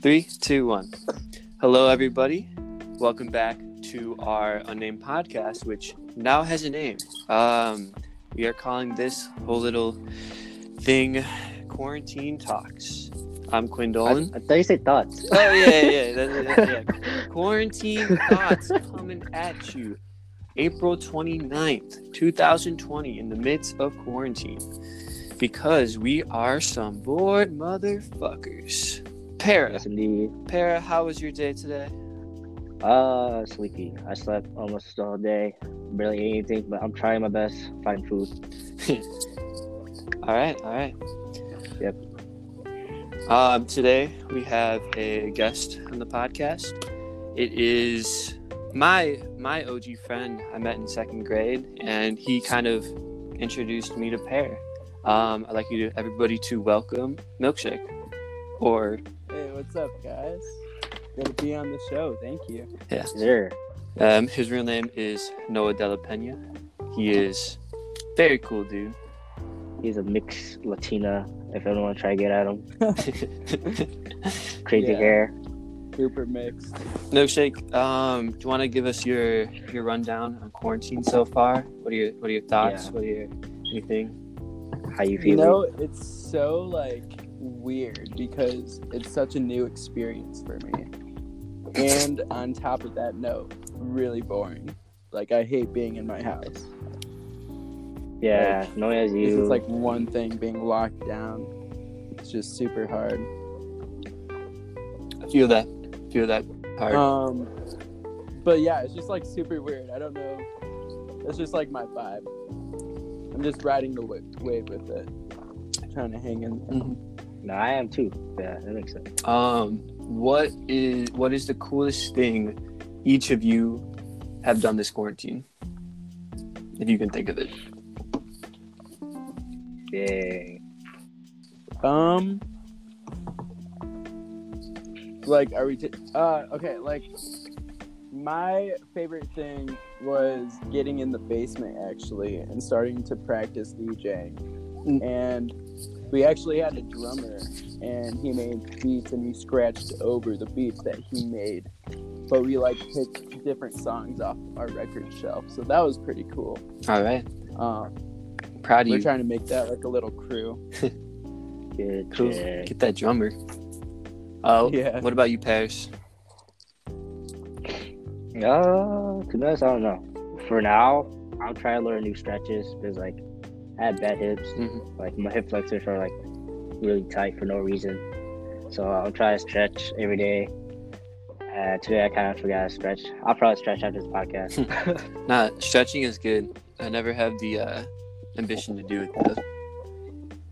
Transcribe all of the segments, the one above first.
Three, two, one. Hello, everybody. Welcome back to our unnamed podcast, which now has a name. Um, we are calling this whole little thing Quarantine Talks. I'm Quinn Dolan. I thought you said thoughts. Oh, yeah, yeah, yeah. that- that- yeah. Quarantine Thoughts coming at you. April 29th, 2020, in the midst of quarantine. Because we are some bored motherfuckers. Para, Yes, indeed. Para, how was your day today? Uh, sleepy. I slept almost all day. Barely ate anything, but I'm trying my best. Find food. All right, all right. Yep. Um, today we have a guest on the podcast. It is my my OG friend I met in second grade, and he kind of introduced me to Pear. Um, I'd like you to everybody to welcome Milkshake, or what's up, guys? Good to be on the show. Thank you. Is there? um, his real name is Noah Della Pena. He is very cool dude. He's a mixed Latina. If anyone want to try to get at him, crazy Yeah. hair. Super mixed. Milkshake, um, do you want to give us your your rundown on quarantine so far? What are your what are your thoughts? Yeah. What are your anything? How you feeling? You know, it's so like weird because it's such a new experience for me. And on top of that note, really boring. Like I hate being in my house. yeah, knowing as you. This is like one thing being locked down. It's just super hard. I feel that. I Feel that hard. Um, but yeah, it's just like super weird. I don't know. It's just like my vibe. I'm just riding the wave with it, trying to hang in. there. No, I am too. Yeah, that makes sense. Um, what is what is the coolest thing each of you have done this quarantine? If you can think of it. Yeah. Um, like, are we? T- uh, okay. Like, my favorite thing was getting in the basement actually and starting to practice DJing. Mm. And we actually had a drummer, and he made beats, and we scratched over the beats that he made. But we like picked different songs off our record shelf, so that was pretty cool. All right. Um, Proud of we're you. trying to make that like a little crew. Good Cool. shit. Get that drummer. Oh, Yeah. What about you, Paris? Uh, to be honest, I don't know. For now, I'm trying to learn new stretches because like I had bad hips. Mhm. Like my hip flexors are like really tight for no reason. So I'll try to stretch every day. Uh, today I kind of forgot to stretch. I'll probably stretch after this podcast. Nah, stretching is good. I never have the uh, ambition to do it though.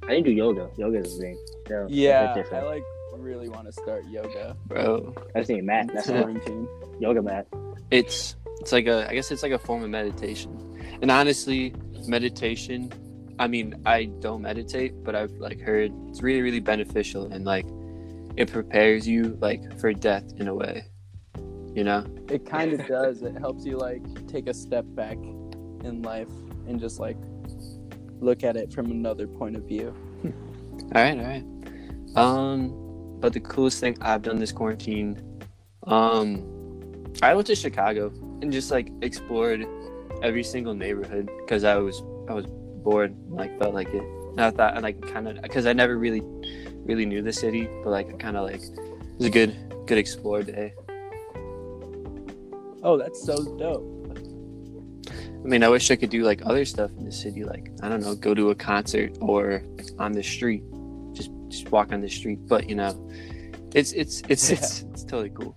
I didn't do yoga. Yoga is a thing. So Yeah, I different. like really want to start yoga. Bro. I just need a mat. That's all. quarantine. yoga mat. it's it's like a i guess it's like a form of meditation and honestly meditation i mean i don't meditate but i've like heard it's really really beneficial and like it prepares you like for death in a way you know It kind of does. It helps you like take a step back in life and just like look at it from another point of view. all right all right um but the coolest thing i've done this quarantine um i went to chicago and just like explored every single neighborhood because i was i was bored and, like felt like it and i thought and like kind of because i never really really knew the city but like i kind of like it was a good good explore day Oh, that's so dope. i mean i wish i could do like other stuff in the city like i don't know go to a concert or on the street just just walk on the street but you know it's it's it's Yeah. it's, it's totally cool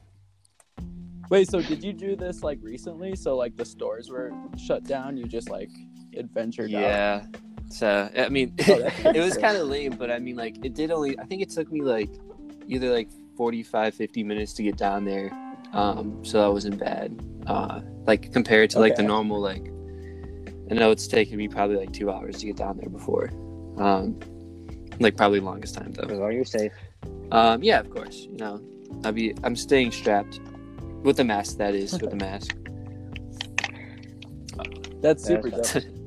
Wait, so did you do this like recently? So like the stores were shut down. You just like adventured out. Yeah. So I mean, Oh, it was kind of lame, but I mean, like it did only. I think it took me like either like 45, 50 minutes to get down there. Um, so that wasn't bad. Uh, like compared to like the normal like. I know it's taken me probably like two hours to get down there before. Um, like probably longest time though. As long as you're safe. Um, yeah, of course. You know, I'll be. I'm staying strapped with the mask. That is with the mask. That's super That's- dope.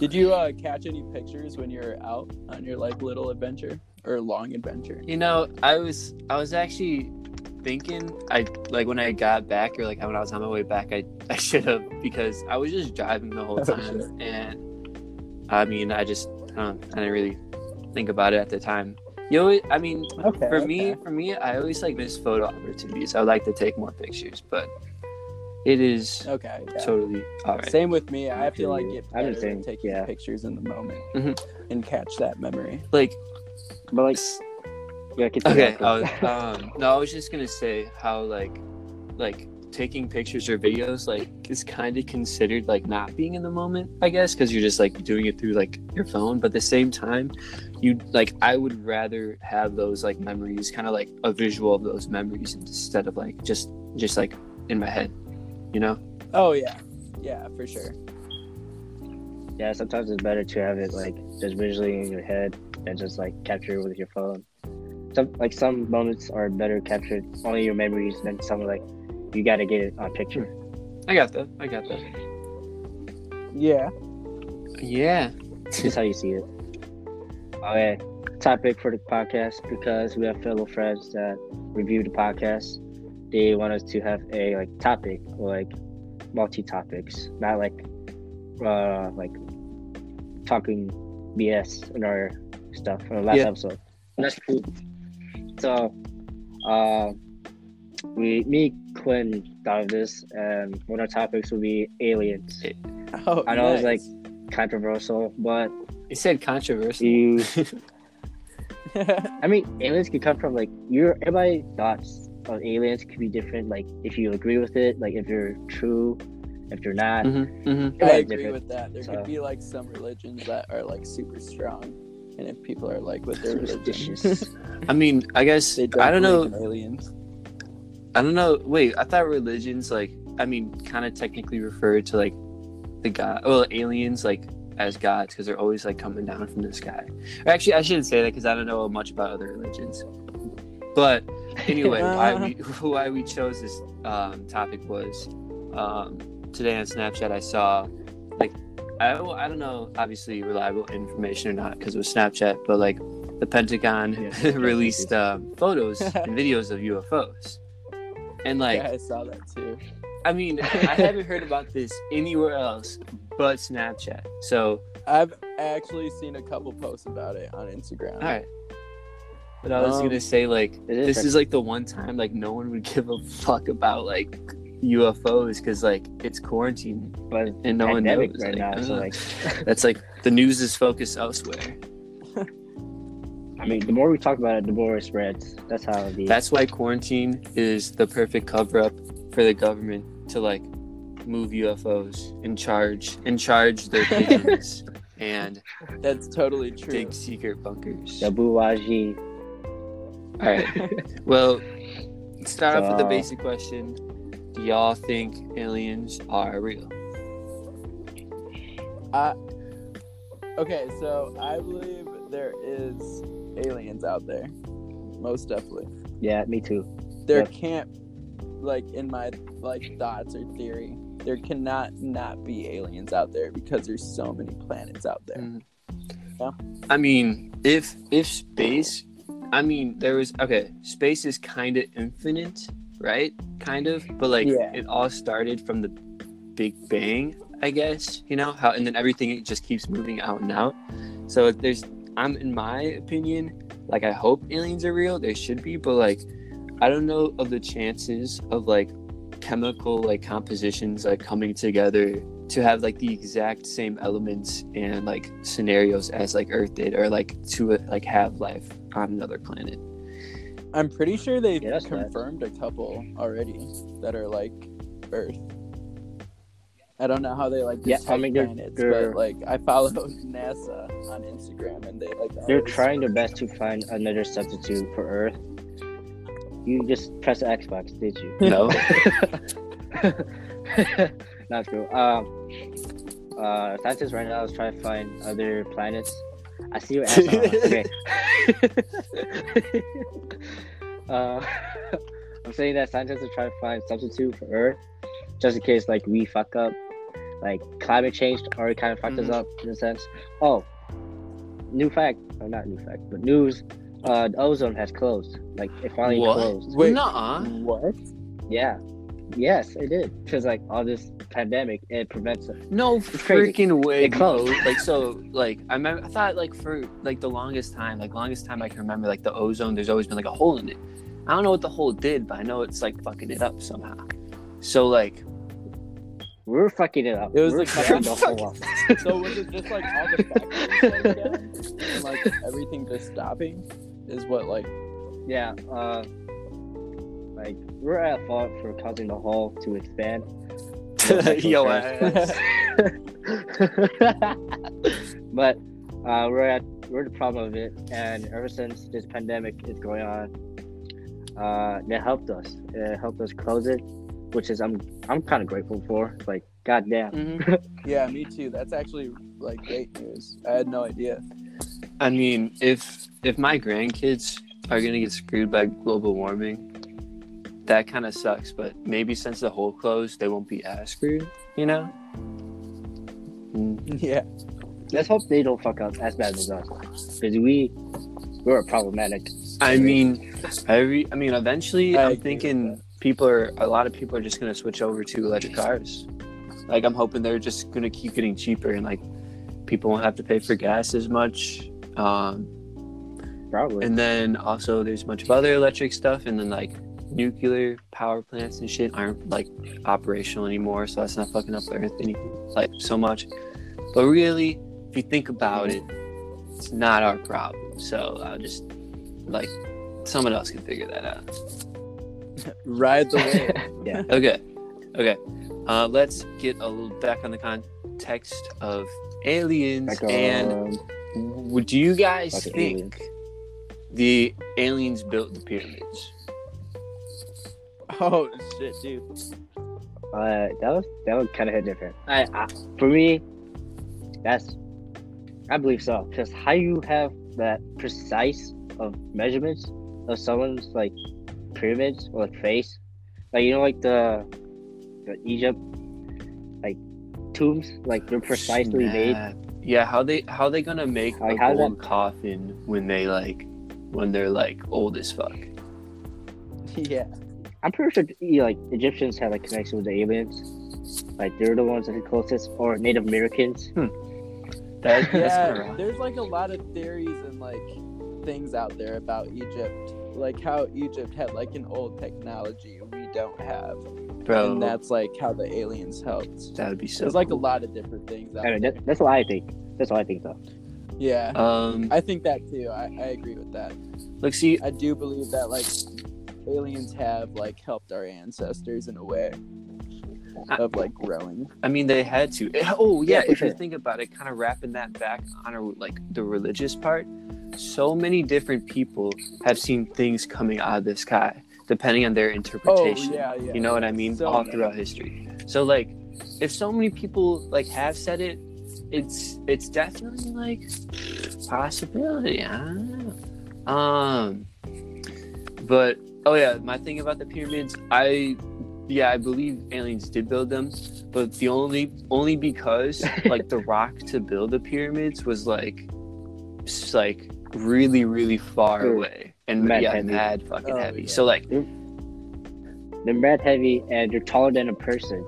Did you uh, catch any pictures when you were out on your like little adventure? or long adventure? You know, I was I was actually thinking I like when I got back or like when I was on my way back I, I should have because I was just driving the whole Oh, time sure. and I mean I just I don't I didn't really think about it at the time. You know, I mean Okay. for me for me I always like miss photo opportunities. I would like to take more pictures, but it is Okay. yeah. totally all right. Same with me. I I feel like feel you. it I'm better the to take yeah. pictures in the moment Mhm. and catch that memory. Like But like, yeah, continue. Okay, I was, um, no, I was just gonna say how like, like taking pictures or videos like is kind of considered like not being in the moment, I guess, because you're just like doing it through like your phone. But at the same time, you like I would rather have those like memories, kind of like a visual of those memories instead of like just just like in my head, you know? Oh yeah, yeah, for sure. yeah, sometimes it's better to have it like just visually in your head than just like capture it with your phone. Some like some moments are better captured only your memories than some like you got to get it on picture. I got that. I got that. Yeah. Yeah. That's how you see it. Okay, topic for the podcast because we have fellow friends that review the podcast. They want us to have a like topic or like multi topics, not like uh like talking BS in our stuff from the last Yeah. episode. That's cool. So, uh, we me Quinn thought of this, and one of our topics would be aliens. Oh, I know it's like Controversial, but You said controversial. you I mean, aliens could come from like your everybody thoughts of aliens could be different. Like if you agree with it, like if you're true, if you're not. hmm hmm I agree different. with that. There so- could be like some religions that are like super strong, and if people are like with their religion, Superstitious. I mean, I guess they don't I don't know. aliens. I don't know. Wait, I thought religions like I mean, kind of technically referred to like the god, well, aliens like as gods because they're always like coming down from the sky. Or actually, I shouldn't say that because I don't know much about other religions. But anyway, why we why we chose this um, topic was um, today on Snapchat. I saw like I don't- I don't know, obviously reliable information or not because it was Snapchat, but like the Pentagon Yeah. released um, photos and videos of UFOs. And like, yeah, I saw that too. I mean, I haven't heard about this anywhere else but Snapchat. So, I've actually seen a couple posts about it on Instagram. all right. But I was Um, gonna say, like, It is this is like the one time like no one would give a fuck about like UFOs because like it's quarantine but and no one knows. right like, now, so uh, like, that's like the news is focused elsewhere. I mean, the more we talk about it, the more it spreads. That's how it is. That's why quarantine is the perfect cover up for the government to like move UFOs and charge and charge their pigeons and That's totally true. dig secret bunkers. the Buwaji. All right. Well, let's start off with the basic question: Do y'all think aliens are real? I, okay, so I believe there is aliens out there, most definitely. Yeah, me too. There Yep. can't, like in my like thoughts or theory, there cannot not be aliens out there because there's so many planets out there. Mm. Yeah. I mean, if if space, I mean, there was okay. Space is kind of infinite, right? Kind of, but like Yeah. it all started from the Big Bang, I guess. You know how, and then everything it just keeps moving out and out. So there's, I'm in my opinion, like I hope aliens are real. They should be, but like, I don't know of the chances of like chemical like compositions like coming together to have like the exact same elements and like scenarios as like Earth did, or like to like have life on another planet. I'm pretty sure they've Yeah, that's right. confirmed a couple already that are like Earth. I don't know how they like Yeah, I detect mean, they're- planets, they're- but like I follow NASA on Instagram and they like They're trying their best to find another substitute for Earth. You just press the Xbox, did you? No. Not true. Um, uh, scientists right now is trying to find other planets. I see your ass. okay. uh, I'm saying that scientists are trying to find substitute for Earth, just in case like we fuck up. Like climate change already kind of fucked Mhm. us up in a sense. Oh, new fact, or not new fact, but news. uh, the ozone has closed. Like it finally What? closed. Wait. Nuh-uh. What? Yeah. Yes, it did. Because like all this pandemic, it prevents it. No crazy. freaking way. It closed. Like so, like I remember, I thought like for like the longest time, like longest time I can remember, like the ozone. There's always been like a hole in it. I don't know what the hole did, but I know it's like fucking it up somehow. So like, We were fucking it up. It was we were like- fucking the whole up. So was it just like all the factories shutting and like everything just stopping? Is what like Yeah. Uh, like we're at fault for causing the hole to expand. yo, ass. but uh, we're at we're the problem of it, and ever since this pandemic is going on, uh, it helped us. It helped us close it, which is I'm I'm kind of grateful for. Like, goddamn. Mm-hmm. yeah, me too. That's actually like great news. I had no idea. I mean, if if my grandkids are gonna get screwed by global warming, that kind of sucks. But maybe since the hole closed, they won't be as screwed. You know? Mm. Yeah. Let's hope they don't fuck us as bad as us, because we we're problematic. I mean, every. I mean, eventually, I I'm thinking people are. A lot of people are just gonna switch over to electric cars. Like, I'm hoping they're just gonna keep getting cheaper, and like, people won't have to pay for gas as much. Um, Probably. and then also there's a bunch of other electric stuff, and then like nuclear power plants and shit aren't like operational anymore, so that's not fucking up the earth any like so much. But really, if you think about it, it's not our problem. So I'll just like someone else can figure that out. Ride the wave. yeah. Okay, okay. Uh, let's get a little back on the context of aliens and would you guys think the aliens built the pyramids? oh shit, dude. Uh, that was that was kind of hit different. I, I for me, that's I believe so. Because how you have that precise of measurements of someone's like pyramids or like face, like you know, like the the Egypt like tombs, like they're precisely made. Snap. Yeah, how they how they gonna make Like, a how's gold coffin when they like when they're like old as fuck? Yeah. I'm pretty sure you know, like Egyptians have like connection with the aliens. Like they're the ones that are closest, or Native Americans. That, Yeah, there's like a lot of theories and like things out there about Egypt, like how Egypt had like an old technology we don't have, bro. and that's like how the aliens helped. that would be so. There's like a lot of different things out I mean, there. that, that's what I think. That's what I think, though. Yeah, Um, I think that too. I, I agree with that. look, see, I do believe that like aliens have like helped our ancestors in a way of like growing. I mean, they had to. Oh yeah, if you think about it, kind of wrapping that back on a, like the religious part. So many different people have seen things coming out of the sky, depending on their interpretation. Oh yeah, yeah. You know what I mean? So All throughout history. So like, if so many people like have said it, it's it's definitely like possibility. Um, but oh yeah, my thing about the pyramids, I yeah, I believe aliens did build them, but the only only because like the rock to build the pyramids was like s- like really really far Sure. away and Mad yeah, heavy. mad fucking Oh, heavy. yeah. So like They're mad heavy and they're taller than a person.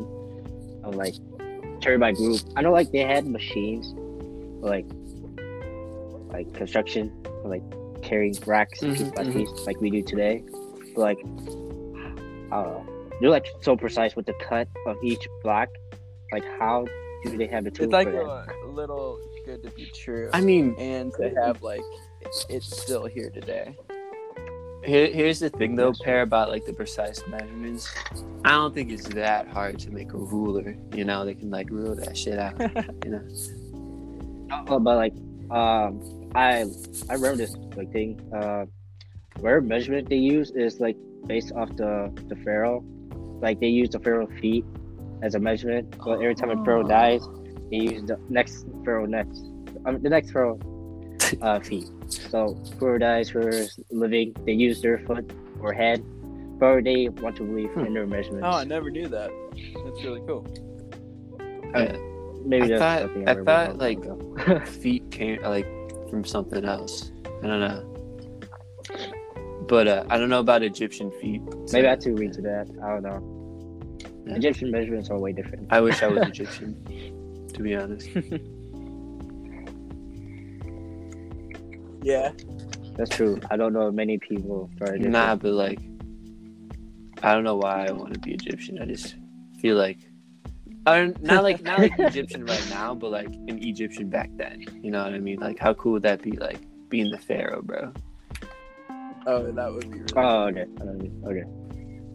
I'm like, carried by group. I know, like they had machines, like like construction, like carrying racks Mhm, piece by mhm. piece, like we do today. But like, I don't know. They're like so precise with the cut of each block. Like, how do they have the tools It's like for that? a little good to be true, I mean, and to have like it's still here today. Here, here's the thing though, pair about like the precise measurements. I don't think it's that hard to make a ruler. You know, they can like rule that shit out. You know, Oh, but like, um, I I remember this like thing. Uh, where measurement they use is like based off the the pharaoh. Like they use the pharaoh feet as a measurement. So every time a pharaoh Oh. dies, they use the next pharaoh next, um, the next pharaoh uh, feet. So pharaoh dies, whoever's living, they use their foot or head. Or they want to believe Hmm. in their measurements. Oh, I never knew that. That's really cool. Yeah. Maybe I that's thought- something I remember thought, like- feet came like from something else. I don't know. But uh, I don't know about Egyptian feet. so Maybe I have to read to that. I don't know. Yeah. Egyptian measurements are way different. I wish I was Egyptian, to be honest. Yeah. That's true. I don't know many people that are. Nah, but like, I don't know why I want to be Egyptian. I just feel like, I don't, not like not like Egyptian right now, but like an Egyptian back then. You know what I mean? Like, how cool would that be? Like being the pharaoh, bro. Oh, that would be really. Oh, okay. I. Okay.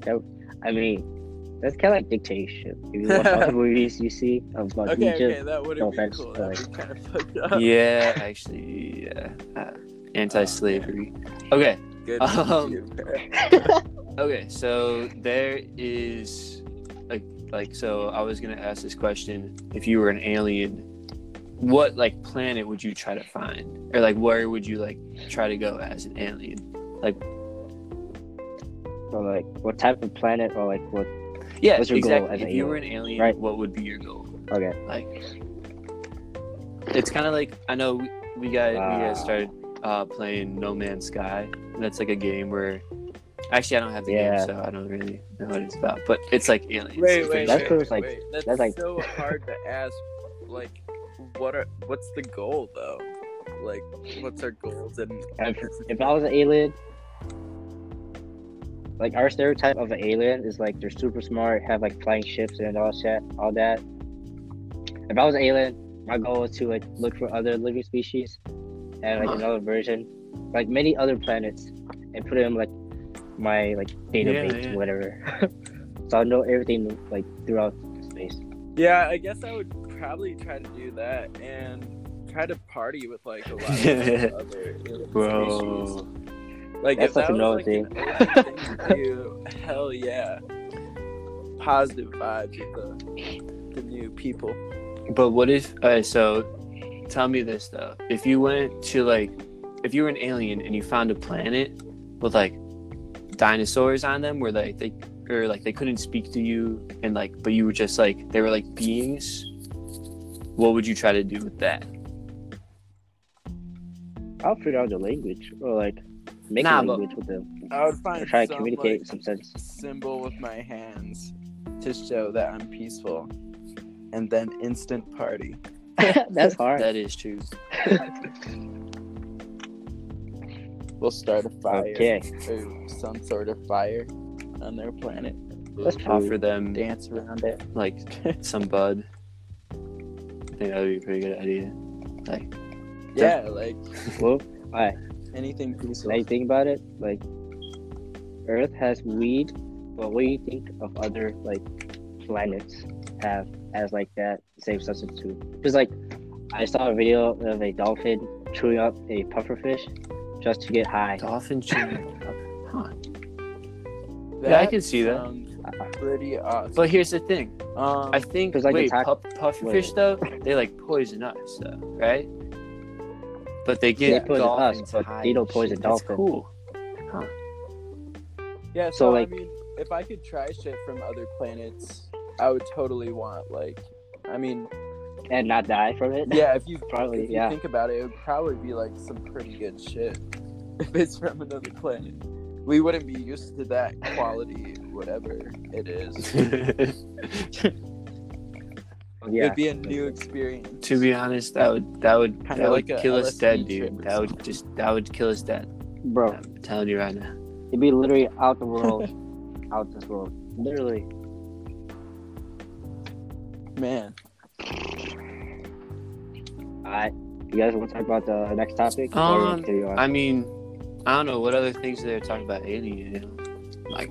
That, I mean, that's kind of like dictatorship. If you watch all the movies you see of like okay, Egypt, okay, that would no have been offense, cool. but, That'd be kind of fucked up. Yeah, actually, yeah. Uh, anti-slavery. Okay, Good. Um, you, okay. So there is, like, like, so I was gonna ask this question: If you were an alien, what like planet would you try to find, or like where would you like try to go as an alien? Or like what type of planet or like what? Yeah, What's your exactly. as If you alien? were an alien, Right. what would be your goal? Okay. Like, it's kind of like I know we, we got we Ah. guys started uh, playing No Man's Sky, and that's like a game where. Actually, I don't have the Yeah. game, so I don't really know what it's about. But it's like aliens. Wait, wait, That's wait, wait, like- wait. That's, that's like- so hard to ask. Like, what are what's the goal though? Like, what's our goals and If, if I was an alien, like our stereotype of an alien is like they're super smart, have like flying ships and all that, all that. If I was an alien, my goal was to like look for other living species and like Huh. another version, like many other planets, and put them like my like database, yeah. whatever. so I know everything like throughout space. Yeah, I guess I would probably try to do that and try to party with like a lot of other alien species. Bro. Like That's if like that another was like thing. an to do, hell yeah. Positive vibes with the the new people. But what if? Uh, so, tell me this though: if you went to like, if you were an alien and you found a planet with like dinosaurs on them, where like they or like they couldn't speak to you, and like, but you were just like they were like beings. What would you try to do with that? I'll figure out the language or like make Nah, a language with them. I would Or find try to some, communicate like, some sense. symbol with my hands to show that I'm peaceful, and then instant party. That's hard. That is true. We'll start a fire Okay. or some sort of fire on their planet. That's true. Offer them Dance around it. like some bud. I think that would be a pretty good idea. Like, Yeah, like Well, anything peaceful. now you think about it, like Earth has weed, but what do you think of other like planets have as like that same substitute? Because like I saw a video of a dolphin chewing up a pufferfish just to get high. dolphin chewing. Huh. That Yeah, I can see that. Pretty awesome. But here's the thing. um, I think like, wait, attack- puff, pufferfish wait. though they like poison us though, right? But they They get poison us, dolphins but high they don't poison shit. That's dolphin. Cool. yeah. So, so, like- I mean, if I could try shit from other planets, I would totally want like. I mean, and not die from it. yeah. If you Probably, if you yeah. think about it, it would probably be like some pretty good shit. If it's from another planet, we wouldn't be used to that quality, whatever it is. yeah. It'd be a new experience. to be honest, that would that would Kinda that like would a kill us LSD dead, trip dude. or That would just that would kill us dead. Bro, I'm telling you right now. it'd be literally out the world, out this world, literally. Man, Alright, you guys want to talk about the next topic? Or Um, continue on? I mean, I don't know what other things they're talking about alien. You know? Like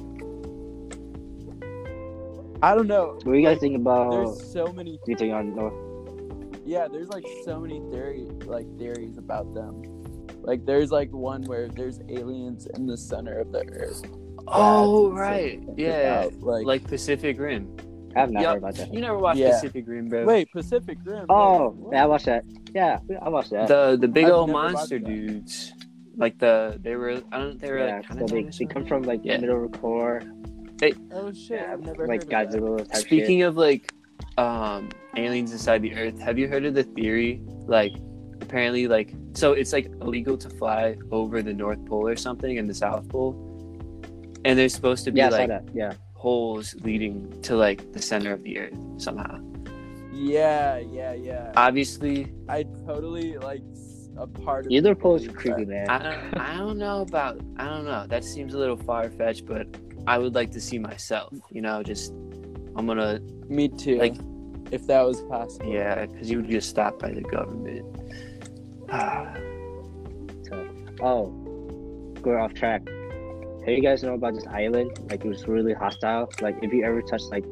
I don't know. what do you guys think about? There's so many You think on North? Yeah, there's like so many theory like theories about them. Like there's like one where there's aliens in the center of the earth. oh right, yeah, About, like, like Pacific Rim. I've not Yup. heard about that. You never watched Yeah. Pacific Rim, bro? wait, Pacific Rim. Oh, wait, what? yeah, I watched that. Yeah, I watched that. The the big I've old monster dudes. Like the they were I don't they were yeah, like kind so of they, they come from like Yeah. the middle of the core. Oh shit, Yeah, I've never like heard of that. Godzilla type Speaking of like um aliens inside the earth, have you heard of the theory like apparently like So it's like illegal to fly over the North Pole or something and the South Pole. And there's supposed to be Yeah, like. Yeah. holes leading to like the center of the earth somehow. Yeah, yeah, yeah. Obviously, I totally like a part of Either me pole is creepy, man. I don't I don't know about I don't know. That seems a little far fetched, but I would like to see myself, you know, just I'm gonna Me too. Like- if that was possible. yeah, because you would get stopped by the government. So, oh, going off track. Hey, you guys know about this island? Like it was really hostile. Like if you ever touch like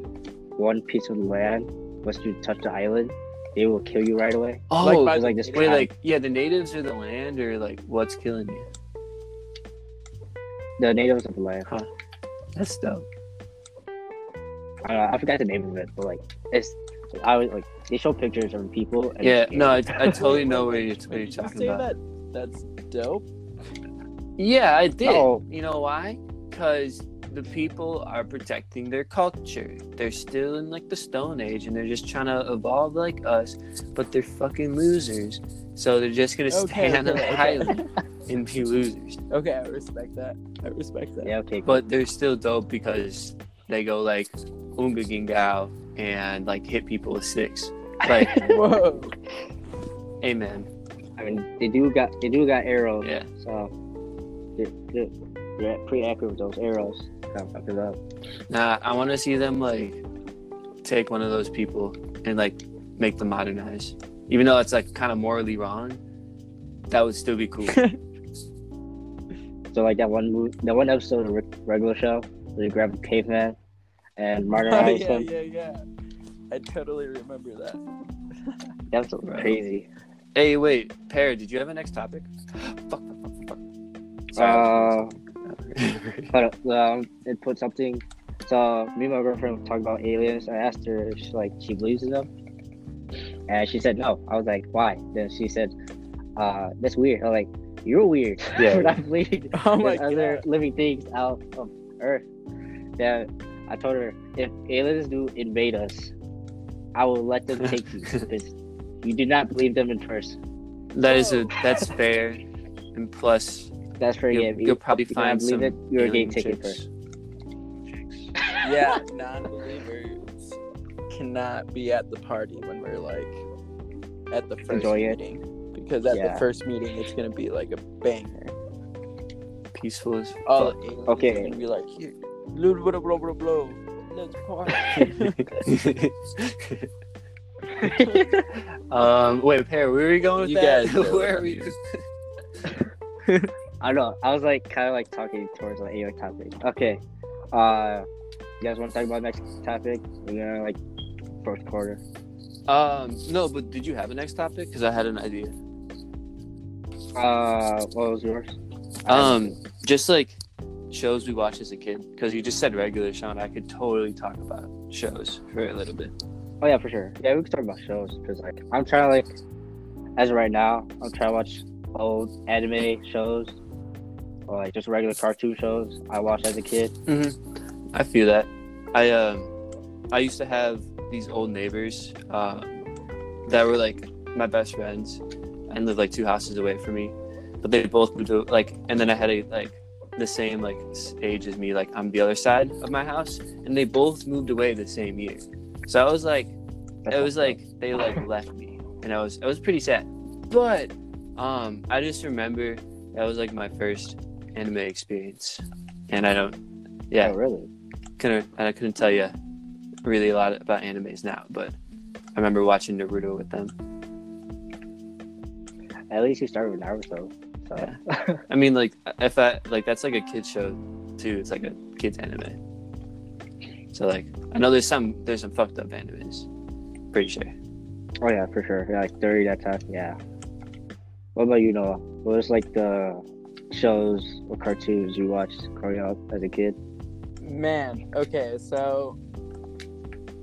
one piece of land, once you touch the island, they will kill you right away. oh, Like by It's like this wait, trap. like yeah, the natives or the land or like what's killing you? the natives of the land. That's dope. I, don't know, I forgot the name of it, but like it's I was like they show pictures of people. And Yeah, no, I. I totally know what you're, what Did you're you talking say about. that? That's dope. Yeah, I did. No. You know why? Because the people are protecting their culture. They're still in like the Stone Age and they're just trying to evolve like us, but they're fucking losers. So they're just gonna Okay, stay on okay, an okay. island and be losers. Okay, I respect that. I respect that. Yeah, okay. But they're still dope because they go like Unga Gingao and like hit people with sticks. Like, Whoa. amen. I mean, they do got they do got arrows. Yeah. So they're, they're, they're pretty accurate with those arrows. Kind of fuck it up. Nah, I want to see them like take one of those people and like make them modernize. Even though it's like kind of morally wrong, that would still be cool. So like that one movie, that one episode of the regular show where they grab a caveman and oh, martyrize yeah, him. yeah, yeah. I totally remember that. That's Right. crazy. hey, wait, Pear, did you have a next topic? fuck, fuck, fuck, fuck. Uh, Sorry. but um, it put something. So me and my girlfriend were talking about aliens. I asked her if she, like she believes in them, and she said no. I was like, why? Then she said, uh, that's weird. I was like, you're weird Yeah. for not believing Oh my other living things out of Earth. Then I told her if aliens do invade us, I will let them take you because you do not believe them in person. that is a that's fair, and plus That's pretty you'll, good. you'll probably you find some it, you're a alien game ticket chicks. first. Yeah, non-believers cannot be at the party when we're like at the first Enjoy it. meeting because at Yeah. the first meeting it's gonna be like a banger. Peaceful as All fuck. Okay. are gonna be like, here, blah blah blah blah blah. Let's party. um, wait, Pear, where are we going with You that? guys where are we? I don't know. I was like kind of like talking towards like AI topic. Okay. Uh, you guys want to talk about next topic? We're gonna like first quarter. Um, no, but did you have a next topic? Because I had an idea. Uh, what was yours? Um, just like shows we watched as a kid. Because you just said regular show, and I could totally talk about shows for a little bit. Oh yeah, for sure. Yeah, we can talk about shows because like I'm trying to like, as of right now, I'm trying to watch old anime shows or like just regular cartoon shows I watched as a kid. Mm-hmm. I feel that. I um, I used to have these old neighbors um, that were like my best friends and lived like two houses away from me, but they both moved to like, and then I had a like the same like age as me, like on the other side of my house, and they both moved away the same year. So I was like, it was like they like left me, and I was I was pretty sad. But um, I just remember that was like my first anime experience, and I don't, yeah, Oh, really? couldn't I couldn't tell you really a lot about animes now, but I remember watching Naruto with them. At least you started with Naruto. So Yeah. I mean, like if I like that's like a kids show too. It's like a kids anime. So like I know there's some there's some fucked up animes. Pretty sure. oh yeah, for sure. Yeah, like thirty that time. Yeah. What about you, Noah? What was like the shows or cartoons you watched growing up as a kid? Man, okay, so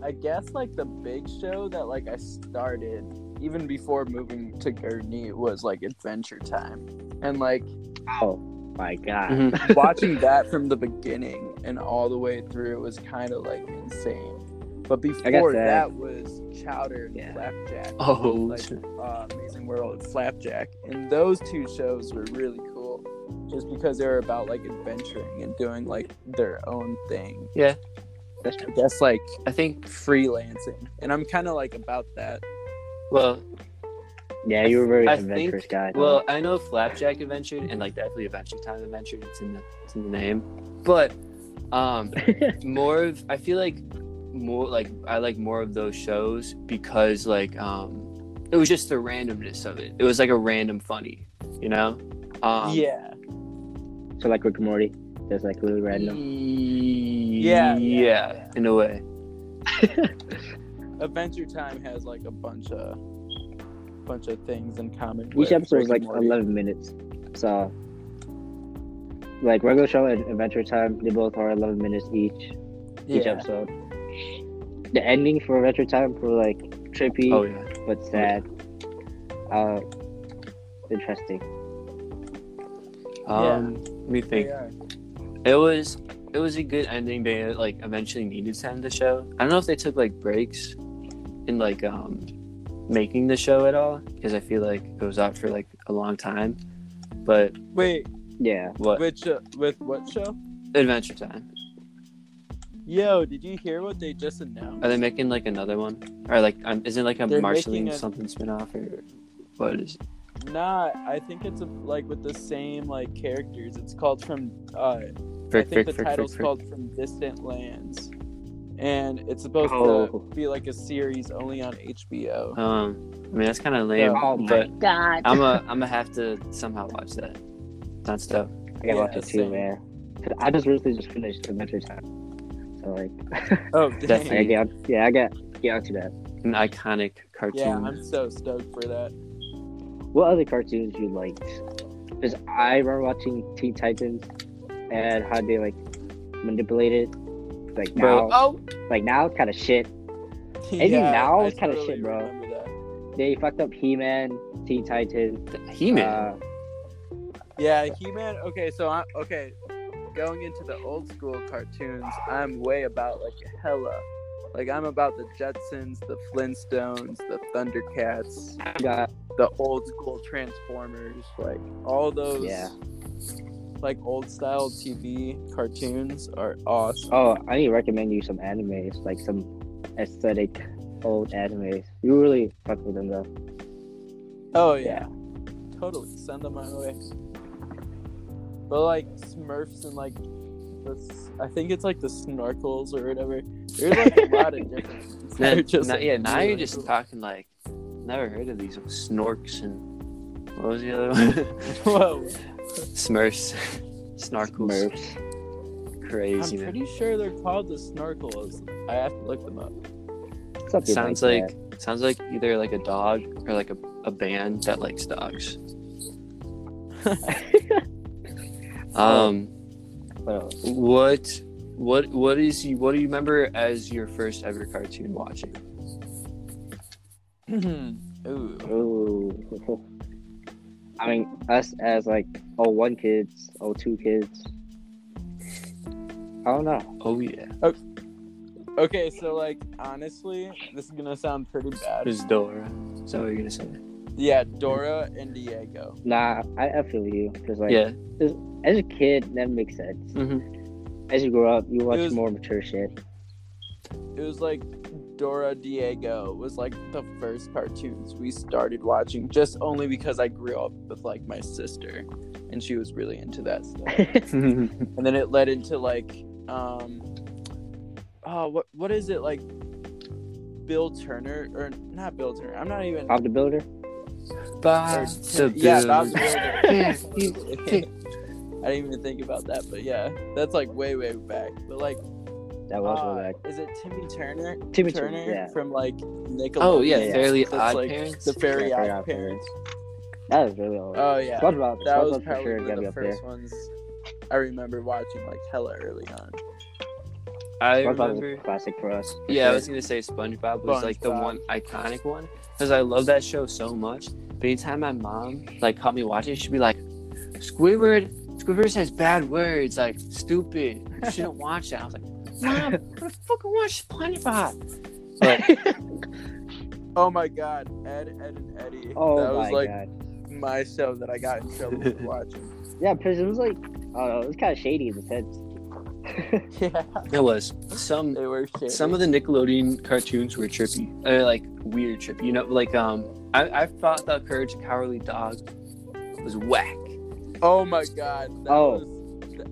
I guess like the big show that like I started even before moving to Gurnee was like Adventure Time. And like Oh my god. Mhm. watching that from the beginning and all the way through was kind of like insane. But before that. that was Chowder and Yeah. Flapjack. Oh, like uh, Amazing World and Flapjack, and those two shows were really cool, just because they're about like adventuring and doing like their own thing. yeah. That's I guess like I think. freelancing, and I'm kind of like about that. Well, Yeah, you were a very I adventurous think. guy. Well, I know Flapjack adventured and like definitely Adventure Time adventured. It's in the it's in the name, but um, more of I feel like more like I like more of those shows because like um, it was just the randomness of it. It was like a random funny, you know. Um, yeah, so like Rick and Morty, there's like really random. Yeah, yeah, yeah, yeah, in a way. Adventure Time has like a bunch of bunch of things in common. Each episode is like Morty. 11 minutes. So, like regular show and Adventure Time, they both are 11 minutes each. Each episode. The ending for Adventure Time were like trippy Oh yeah. but sad. Uh, interesting. Um, let me think. It was it was a good ending. They like eventually needed to end the show. I don't know if they took like breaks in like um making the show at all because I feel like it was out for like a long time. But Wait, Yeah. what which uh, with what show? Adventure Time? Yo, did you hear what they just announced? Are they making like another one or like um, is it like a They're Marceline a- something spinoff or what is? It? Nah, I think it's a, like with the same like characters. It's called from. Uh, Frick, I think frick, the frick, title's frick, frick. called From Distant Lands, and it's supposed Oh. to be like a series only on HBO. Um, I mean that's kind of lame, Yeah. Oh my god. I'm a I'm gonna have to somehow watch that. Sounds dope. I gotta watch it too, same. man. 'Cause I just recently just finished Adventure Time. So like, Oh, dang. Definitely. I get, yeah, I got get onto that. An iconic cartoon. Yeah, I'm so stoked for that. What other cartoons you liked? Because I remember watching Teen Titans and how they like manipulated. Like Bro, now, oh, like now it's kind of shit. Even now, it's kinda shit, bro. that. They fucked up He-Man, Teen Titans. He-Man. Uh, Yeah, He-Man. Okay, so I'm okay, going into the old school cartoons, I'm way about like hella. Like I'm about the Jetsons, the Flintstones, the Thundercats, I got the old school Transformers, like all those Yeah. like old style TV cartoons are awesome. oh, I need to recommend you some animes, like some aesthetic old animes. You really fuck with them though. Oh yeah. Totally. Send them my way. But like Smurfs and like the s- I think it's like the snorkels or whatever. There's like a lot of different ones. Now- just, now- like, yeah, now you're really just cool. talking like never heard of these snorks and what was the other one? Whoa. Smurfs, snarkles, Smurfs. crazy. I'm man. pretty sure they're called the snorkels. I have to look them up. Something Sounds like, like, sounds like either like a dog or like a, a band that likes dogs. Um, that. Well, what what what is you what do you remember as your first ever cartoon watching? Ooh. Ooh. I mean, us as like oh one kids, oh two kids. I don't know. Oh yeah, Okay, so like honestly, this is gonna sound pretty bad. it was Dora. Is that what you're gonna say? Yeah, Dora and Diego. Nah, I, I feel you. Because, like, yeah. as a kid, that makes sense. hmm As you grow up, you watch was- more mature shit. It was like Dora Diego was like the first cartoons we started watching, just only because I grew up with like my sister, and she was really into that stuff. and then it led into like, um, oh, what what is it like? Bill Turner or not Bill Turner? I'm not even. Bob the Builder? or- So yeah, Bob the. Builder. I didn't even think about that, but yeah, that's like way way back. But like, That was uh, way back. is it Timmy Turner? Timmy Turner Turner, yeah. from like Nickelodeon. Oh yeah, Yeah. Fairly That's Odd like Parents. the Fairy Yeah, Fairly Odd Odd Parents. That was really old. Oh yeah, SpongeBob, that SpongeBob was probably sure one of the up there. first ones I remember watching like hella early on. I SpongeBob remember. was a classic for us. for Yeah, I was gonna say SpongeBob was like the one iconic one because I love that show so much. But anytime my mom like caught me watching, she'd be like, "Squidward, Squidward says bad words, like stupid. You shouldn't watch that." I was like, "Mom, I fucking watch SpongeBob." But Oh my god, Ed, Edd and Eddy. Oh that my was like god. my show that I got in trouble for watching. Yeah, because it was like, I don't know, it was kind of shady in a sense. Yeah, It was some they were shady. some of the Nickelodeon cartoons were trippy, uh, like weird trippy. You know, like um, I I thought the Courage the Cowardly Dog was whack. Oh my god. That Oh. was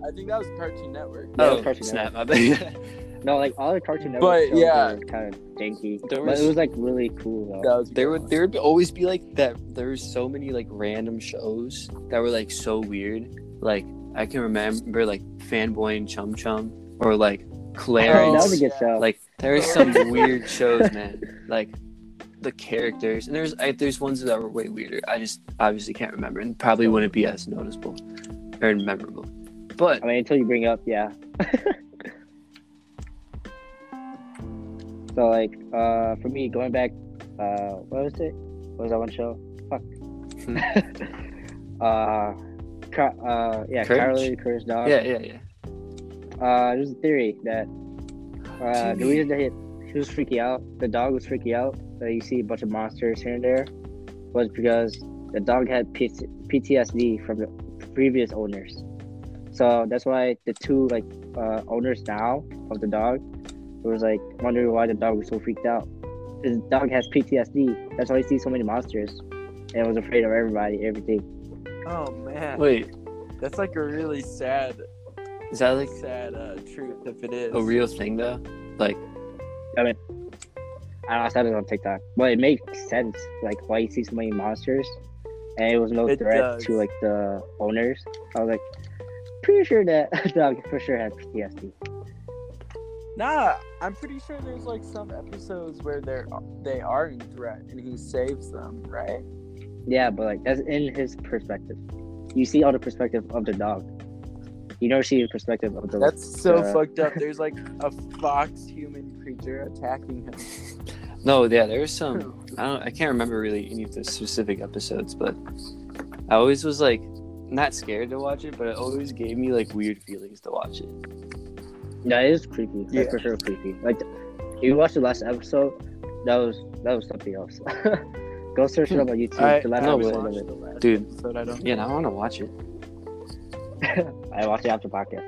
I think that was Cartoon Network. Oh, yeah, oh, Cartoon snap! My bad. no, like all the Cartoon Network But, shows yeah. were kind of janky. There but it was like really cool though. That was there would one. there would always be like that. There was so many like random shows that were like so weird. Like I can remember like Fanboy and Chum Chum or like Clarence. Oh, Clarence. that was a good show. Like there are some weird shows, man. Like the characters, and there's I, there's ones that were way weirder. I just obviously can't remember, and probably wouldn't be as noticeable or memorable. But I mean, until you bring up, yeah. so like, uh, for me, going back, uh, what was it? What was that one show? Fuck. uh, Car- uh, yeah, Courage? Carly the Courage Dog. yeah, yeah, yeah. Uh, there's a theory that uh, the reason that he, he was freaking out, the dog was freaking out, that you see a bunch of monsters here and there, was because the dog had P- PTSD from the previous owners. So that's why the two like uh, owners now of the dog was like wondering why the dog was so freaked out. His dog has PTSD. That's why he sees so many monsters, and was afraid of everybody, everything. Oh man. Wait, That's like a really sad is that like sad uh, truth if it is. a real thing though? Like, I don't know, I saw it on TikTok. But it makes sense, like why you see so many monsters, and it was no It threat does. to like the owners. I was like, pretty sure that dog for sure has PTSD. Nah, I'm pretty sure there's like some episodes where they're they are in threat and he saves them, right? Yeah, but like that's in his perspective. You see all the perspective of the dog. You never see the perspective of the. That's so Yeah. fucked up. There's like a fox human creature attacking him. no, yeah, there was some. I don't. I can't remember really any of the specific episodes, but I always was like not scared to watch it, but it always gave me like weird feelings to watch it. yeah, it is creepy. That's Yeah. for sure creepy. Like, you watched the last episode, that was that was something else. Go search it up on YouTube. I, the last no, episode of it. the last Dude. episode. I don't. Yeah, now I want to watch it. I watched it after podcast.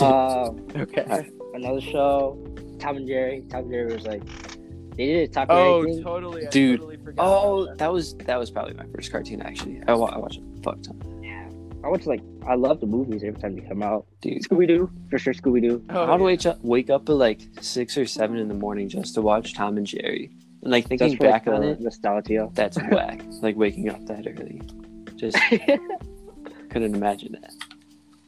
Um, Okay. another show, Tom and Jerry. Tom and Jerry was like, they did a taco Oh, thing. totally. I Dude. Totally forgot Oh, about that was that was probably my first cartoon actually. I, wa- I watched it a fuck ton. I watch like, I love the movies every time they come out. Dude, Scooby Doo, for sure. Scooby Doo. Oh, I would yeah. wake up wake up at like six or seven in the morning just to watch Tom and Jerry. And like thinking Just back on the it, nostalgia. that's whack. Like waking up that early. Just couldn't imagine that.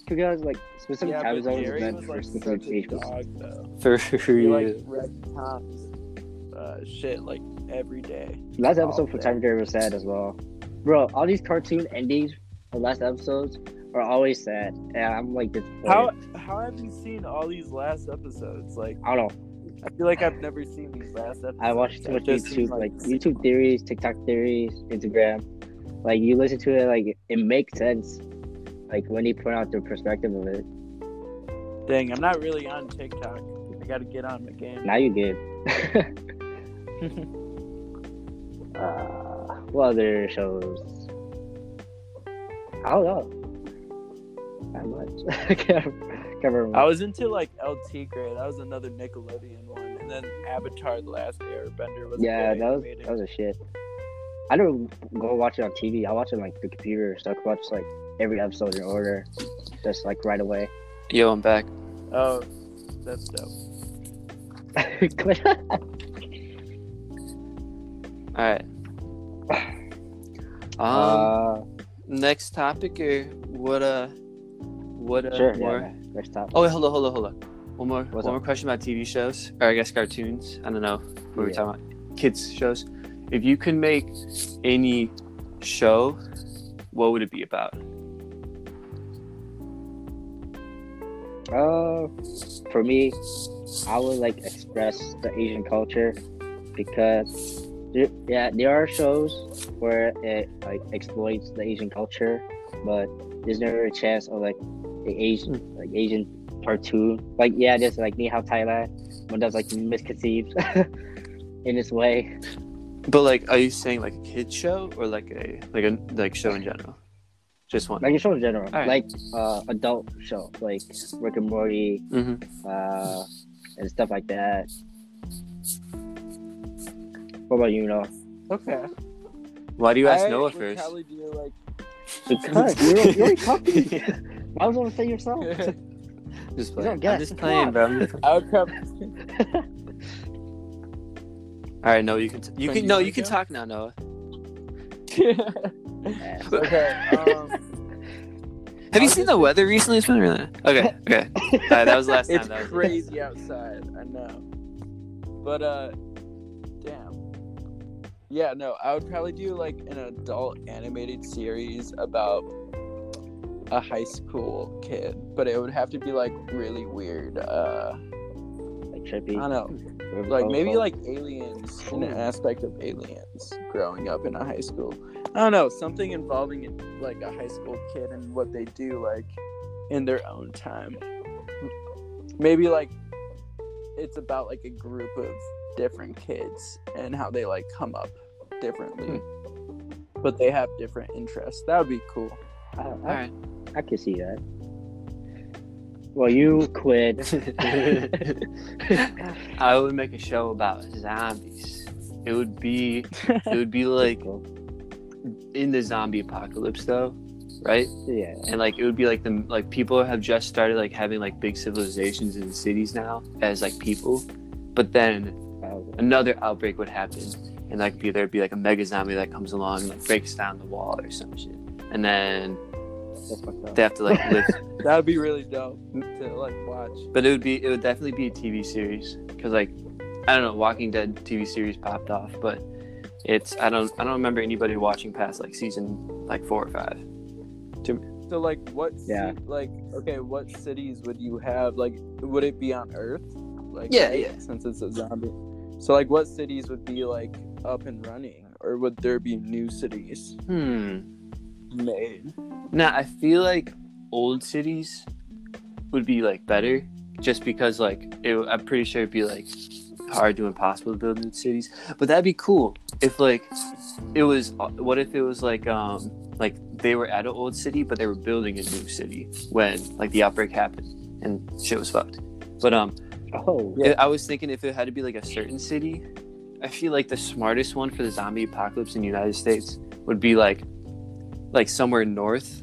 because like specific Yeah, time but zones Jerry meant was for like specific such a age groups. dog. For He you. like wrecked Tom's uh, shit like every day. Last episode for man. Tom and Jerry was sad as well. Bro, all these cartoon endings for last episodes are always sad, and I'm like disappointed. How how have you seen all these last episodes? Like I don't know. I feel like I've never seen these last episodes. I watch too much YouTube, seems like. YouTube theories, TikTok theories, Instagram. Like you listen to it, like it makes sense. Like when you point out the perspective of it. Dang, I'm not really on TikTok. I gotta get on the game. Now you get. uh, what other shows? I don't know. Not much. I can't, can't remember. I was into like El Tigre. That was another Nickelodeon one, and then Avatar: The Last Airbender was. yeah, that was animated. that was a shit. I don't go watch it on TV. I watch it on like the computer, so I can watch like every episode in order, just like right away. Yo, I'm back. Oh, that's dope. All right. Um, uh, next topic or what? Uh, what? Uh, sure. more? Yeah, next topic. Oh wait, hold on, hold on, hold on. One more, What's one up? more question about TV shows, or I guess cartoons. I don't know what we're talking about. Kids shows. If you could make any show, what would it be about? Uh, for me, I would like express the Asian culture because there, yeah, there are shows where it like exploits the Asian culture, but there's never a chance of like the Asian like Asian cartoon. Like yeah, there's like Ni Hao Kai-Lan, one that's like misconceived in its way. But like, are you saying like a kids show or like a like a like show in general? Just one. Like a show in general, Alright. like uh, adult show, like Rick and Morty, hmm uh, and stuff like that. What about you, Noah? Okay. Why do you ask I Noah would first? Probably do like. Because you already, you already talked to me. Why was gonna say yourself? Just don't playing. I'm just playing, bro. I'm just- I would come. All right, no, you can. T- you From can. No, you can talk now, Noah. okay. Um, Have you seen the weather recently? It's been really. Okay. Okay. All right, that was the last time. it's That was crazy outside. I know. But uh, damn. Yeah, no, I would probably do like an adult animated series about a high school kid, but it would have to be like really weird. Uh, like I trippy. don't know, like maybe like aliens, in an aspect of aliens growing up in a high school. I don't know, something involving like a high school kid and what they do like in their own time. Maybe like it's about like a group of different kids and how they like come up differently. Hmm. But they have different interests. That would be cool. I, All I, right. I can see that. Well, you quit. I would make a show about zombies. It would be. It would be like in the zombie apocalypse, though, right? yeah. and like it would be like the like people have just started like having like big civilizations in cities now as like people but then another outbreak would happen and like be there'd be like a mega zombie that comes along and like breaks down the wall or some shit and then That's fucked up. they have to like live That would be really dope to like watch. but it would be it would definitely be a tv series because like i don't know walking dead tv series popped off but it's i don't i don't remember anybody watching past like season like four or five So like what Yeah. ci- like okay, what cities would you have? Like would it be on Earth? Like Yeah, yeah. Since it's a zombie. So like what cities would be like up and running? Or would there be new cities hmm made? Nah, I feel like old cities would be like better, just because like it, I'm pretty sure it'd be like hard to impossible to build new cities. But that'd be cool if like it was. What if it was like um like they were at an old city, but they were building a new city when like the outbreak happened and shit was fucked. But um, Oh, Yeah. I was thinking if it had to be like a certain city, I feel like the smartest one for the zombie apocalypse in the United States would be like like somewhere north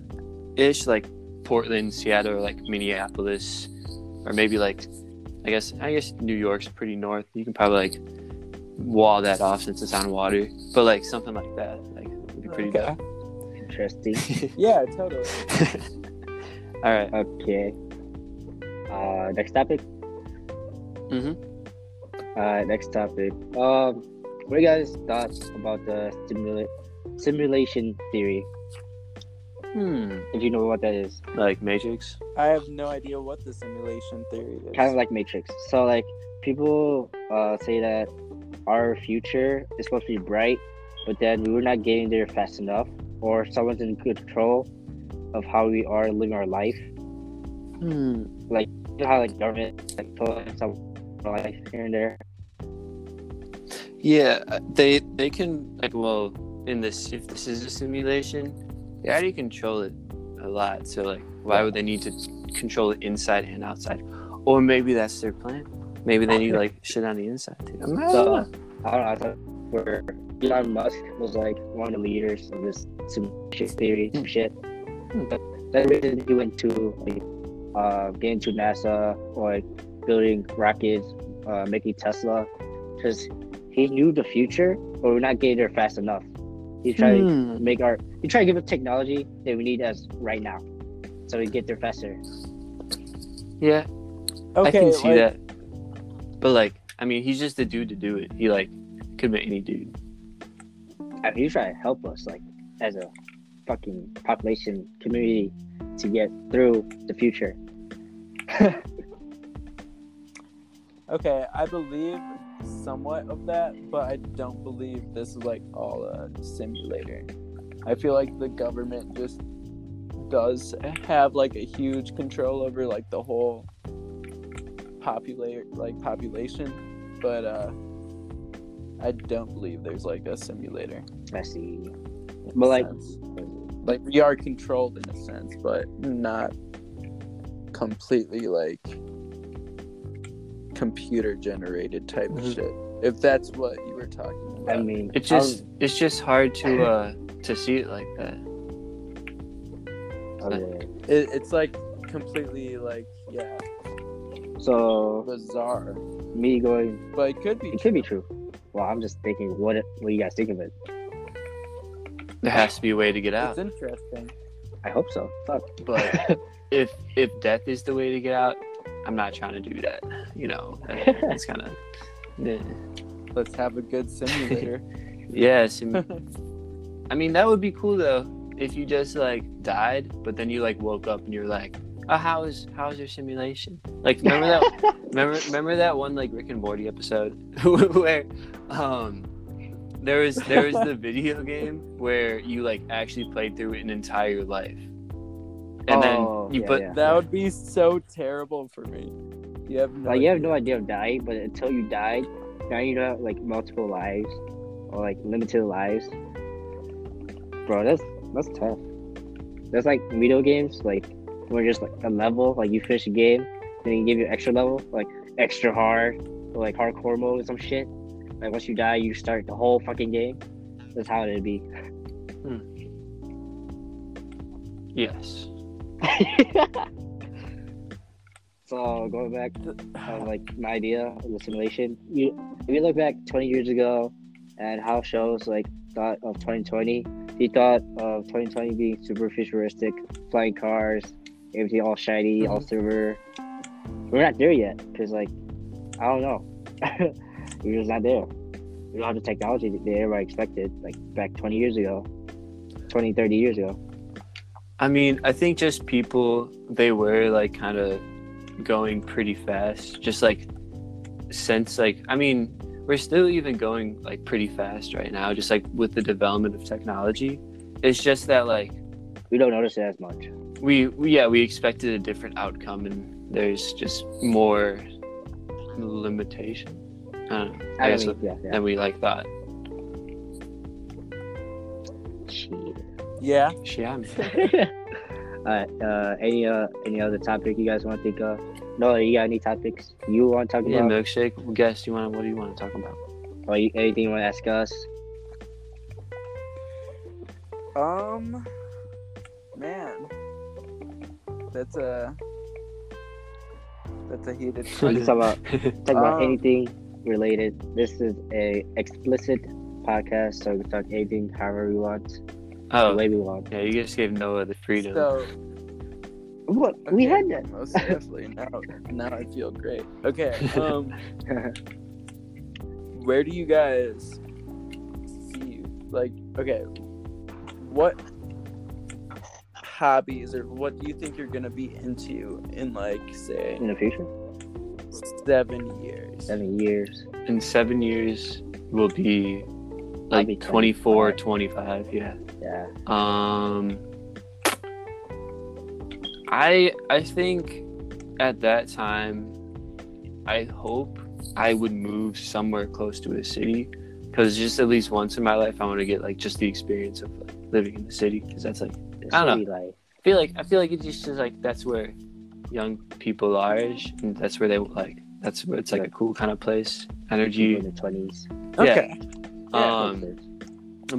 ish, like Portland, Seattle, or like Minneapolis, or maybe like I guess I guess New York's pretty north. You can probably like wall that off since it's on water, but like something like that, like would be pretty Okay. interesting. Yeah, totally. All right. Okay. Uh, next topic. Mm-hmm. Uh, next topic. Um, what are you guys' thoughts about the simula- simulation theory? Hmm. If you know what that is, Like Matrix. I have no idea what the simulation theory is. kind of like Matrix. So like people uh, say that our future is supposed to be bright, but then we were not getting there fast enough, or someone's in control of how we are living our life. Hmm. Like how like government like told us life here and there. Yeah, uh, they they can like well in this if this is a simulation, they already control it a lot. So like, why would they need to control it inside and outside? Or maybe that's their plan. Maybe they need like shit on the inside too. I don't know. So I don't know. I thought where Elon Musk was like one of the leaders of this simulation theory Hmm. shit. But that reason he went to like uh, get into NASA or like building rockets, uh, making Tesla, because he knew the future, but we're not getting there fast enough. He tried to Hmm. make our he tried to give us technology that we need as right now, so we get there faster. Yeah, Okay, I can see like, that. But like, I mean, he's just the dude to do it. He like could be any dude. I mean, he's trying to help us, like as a fucking population community, to get through the future. Okay, I believe somewhat of that, but I don't believe this is like all a simulator. I feel like the government just does have like a huge control over like the whole populate like population, but uh I don't believe there's like a simulator. I see. But, like- sense. like we are controlled in a sense, but not completely like computer generated type of Mhm. shit. If that's what you were talking about. I mean, It's just it's just hard to uh to see it like that. Okay. it, it's like completely like yeah So bizarre, me going, but it could be. it could be true. Well, I'm just thinking, what what do you guys think of it? There has to be a way to get out. It's interesting, I hope so. Fuck. but If if death is the way to get out, I'm not trying to do that. You know, it's kind of let's have a good simulator. yeah. sim- I mean, that would be cool though if you just like died, but then you like woke up and you're like, oh, how is how is your simulation? Like, remember that? remember remember that one like Rick and Morty episode where um there was there was the video game where you like actually played through an entire life. And Oh, then yeah, put yeah. that would be so terrible for me. You have no. Like you have idea. no idea of dying, but until you died, now you have like multiple lives or like limited lives. Bro, that's that's tough. That's like video games, like where just like a level, like you finish a game, then you give you extra level, like extra hard or like hardcore mode or some shit. Like once you die, you start the whole fucking game. That's how it'd be. Hmm. yes. so going back to uh, like my idea of the simulation, you if you look back 20 years ago and how shows like thought of 2020, he thought of 2020 being super futuristic, flying cars, everything all shiny, all silver. We're not there yet because like I don't know, we're just not there. We don't have the technology that everybody expected like back 20 years ago, 20, 30 years ago. I mean, I think just people they were like kind of going pretty fast. Just like since like I mean, we're still even going like pretty fast right now. Just like with the development of technology, it's just that like We don't notice it as much. we, we yeah we expected a different outcome, and there's just more limitation. I don't know. I, I guess mean, yeah, yeah. than we like thought. Shit. Yeah. Yeah. Alright, uh, any uh, any other topic you guys want to think of? No, you got any topics you want to talk about? Yeah, milkshake. Guess you want? What do you want to talk about? or you, anything you want to ask us? Um, man, that's a that's a heated. We talk about talk about Um, anything related. This is a explicit podcast, so we can talk anything however we want, the Oh, way we want. yeah. You just gave Noah the freedom. So What we had that. most definitely. Now, now I feel great. Okay. Um, where do you guys see like? Okay, what hobbies or what do you think you're gonna be into in like say in the future, seven years? seven years. in seven years will be like be 24 25. 25 yeah Yeah, um i i think at that time i hope i would move somewhere close to a city because just at least once in my life i want to get like just the experience of like, living in the city because that's like the I don't city life. I feel like I feel like it's just like that's where young people are, and that's where they like. That's where it's like a cool kind of place, energy. in the twenties. Okay. Um,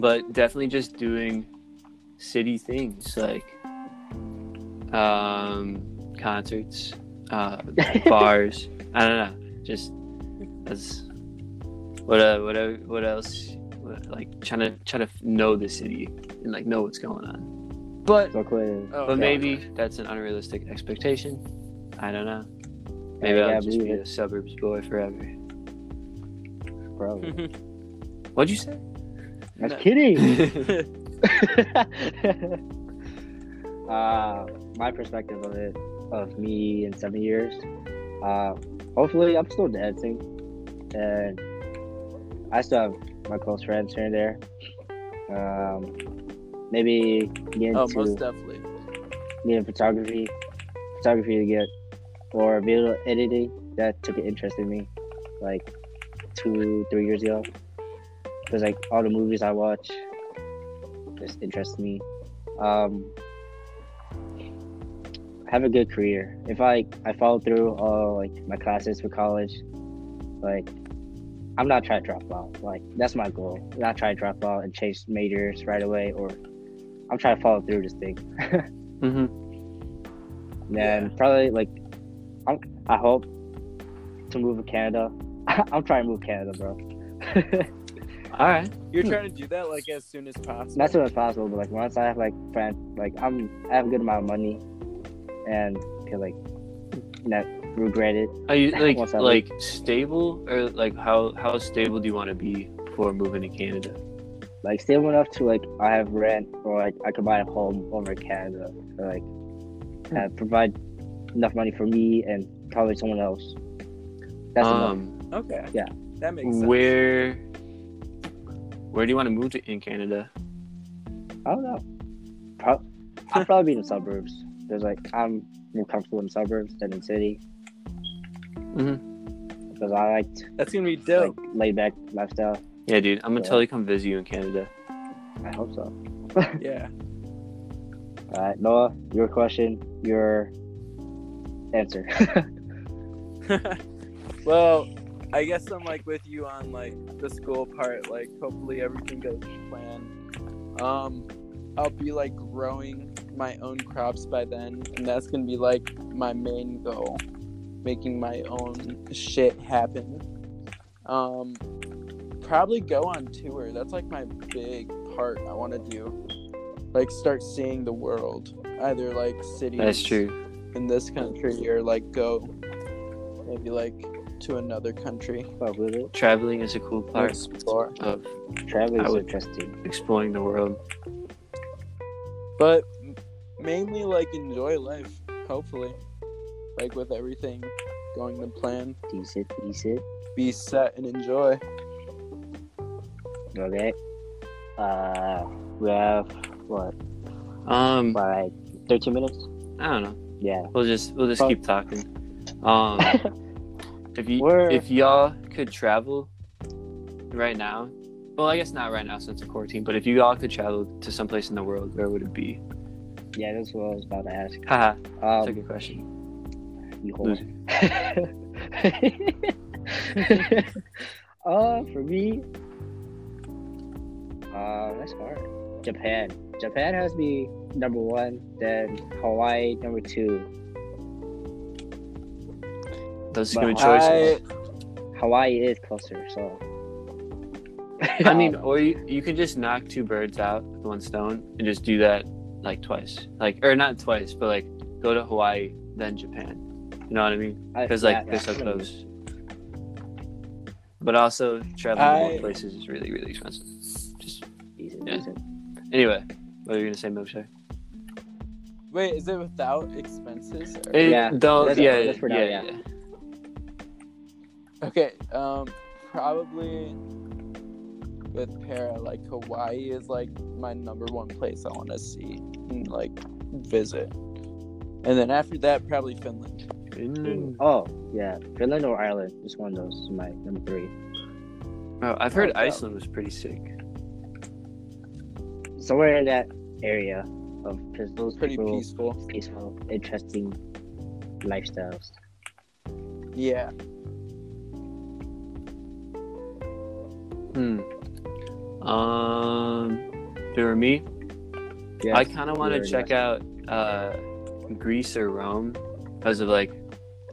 but definitely just doing city things like um, concerts, uh, bars. I don't know, just as what uh, what uh, what else? What, like trying to trying to know the city and like know what's going on. But So quick. Oh, but okay. maybe that's an unrealistic expectation. I don't know. Maybe Yeah, I'll yeah, just be it. a suburbs boy forever. bro. What'd you say? Was No. kidding. uh, my perspective of it, of me in seven years, uh, hopefully I'm still dancing, and I still have my close friends here and there. Um, maybe get oh, into most definitely. get photography, photography to get, or video editing. That took an interest in me, like two, three years ago. Because like all the movies I watch just interest me. Um, have a good career. If I I follow through all like my classes for college, like I'm not trying to drop out. Like that's my goal. Not try to drop out and chase majors right away, or I'm trying to follow through this thing. Mm-hmm. then Yeah. probably like I'm, I hope to move to Canada. I'm trying to move to Canada, bro. All right. You're trying to do that like as soon as possible. Not as soon as possible, but like once I have like friend, like I'm I have a good amount of money, and can like not regret it. Are you like Once I like stable or like how how stable do you want to be before moving to Canada? Like stable enough to like I have rent or like I could buy a home over in Canada, or, like uh, provide enough money for me and probably someone else. That's enough. um, Okay. Yeah. That makes sense. where where do you want to move to in Canada? I don't know. Pro- I'll probably be in the suburbs. There's like I'm more comfortable in suburbs than in city. Mm-hmm. Because I like That's gonna be like dope. laid back lifestyle. Yeah, dude, I'm gonna Yeah. totally come visit you in Canada. I hope so. Yeah. All right, Noah, your question, your answer. well, I guess I'm like with you on like the school part. Like, hopefully everything goes to plan. Um, I'll be like growing my own crops by then, and that's gonna be like my main goal, making my own shit happen. Um, probably go on tour. That's like my big part I want to do. Like, start seeing the world, either like cities That's true. in this country or like go maybe like to another country Fuck with it. Traveling is a cool part explore of Traveling is interesting. exploring the world. but mainly like enjoy life hopefully like with everything going to plan Decent, decent. be set and enjoy Okay. Uh, we have what? Um, Like 13 minutes? I don't know. Yeah. We'll just we'll just Fuck. keep talking. Um, if you We're- if y'all could travel right now, well, I guess not right now since it's quarantine. But if you all could travel to someplace in the world, where would it be? yeah, that's what I was about to ask. Haha, that's a Um, good question. you hold uh, for me, uh, that's hard. Japan. Japan has to be number one, then Hawaii number two. Those are but good I, choices. Hawaii is closer, so. I mean, or you, you could just knock two birds out with one stone and just do that like twice, like or not twice, but like go to Hawaii then Japan. You know what I mean? Because like yeah, they're so close. But also traveling to I- more places is really really expensive. Just Decent, Yeah. decent. anyway, what are you gonna say, Moshe? wait is it without expenses or- It- Yeah, don't. that's- yeah, for yeah, yeah. yeah. Okay um probably with para like hawaii is like my number one place i want to see and like visit and then after that probably finland Finland. Oh, yeah. Finland or Ireland. Just one of those is my number three. Oh, I've heard Like that. Iceland was pretty sick. Somewhere in that area of those pretty people, peaceful peaceful, interesting lifestyles. yeah Hmm. Um, for me, Yes, I kind of want to check out uh, Greece or Rome because of like